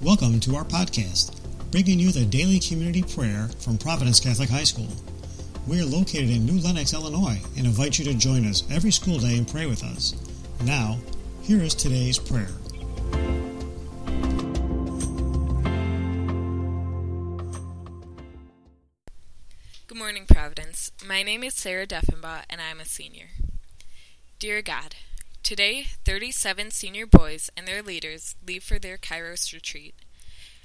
Welcome to our podcast, bringing you the daily community prayer from Providence Catholic High School. We are located in New Lenox, Illinois, and invite you to join us every school day and pray with us. Now, here is today's prayer. Good morning, Providence. My name is Sarah Deffenbaugh, and I'm a senior. Dear God, today 37 senior boys and their leaders leave for their Kairos retreat.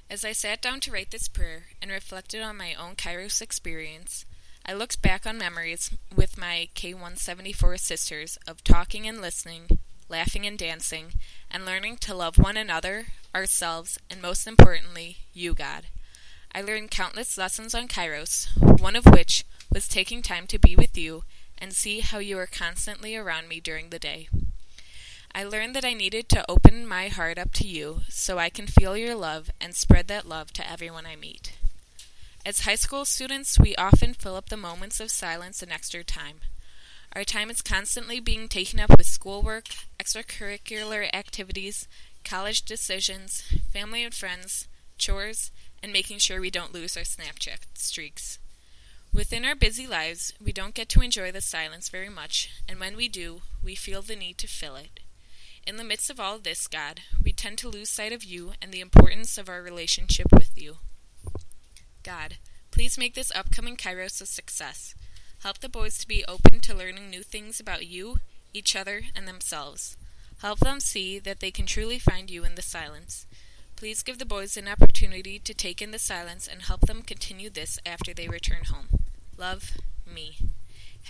As I sat down to write this prayer and reflected on my own Kairos experience, I looked back on memories with my K 174 sisters of talking and listening, laughing and dancing, and learning to love one another, ourselves, and most importantly, you, God. I learned countless lessons on Kairos, one of which was taking time to be with you and see how you are constantly around me during the day. I learned that I needed to open my heart up to you so I can feel your love and spread that love to everyone I meet. As high school students, we often fill up the moments of silence and extra time. Our time is constantly being taken up with schoolwork, extracurricular activities, college decisions, family and friends, chores, and making sure we don't lose our Snapchat streaks. Within our busy lives, we don't get to enjoy the silence very much, and when we do, we feel the need to fill it. In the midst of all this, God, we tend to lose sight of you and the importance of our relationship with you. God, please make this upcoming Kairos a success. Help the boys to be open to learning new things about you, each other, and themselves. Help them see that they can truly find you in the silence. Please give the boys an opportunity to take in the silence and help them continue this after they return home. Love, me.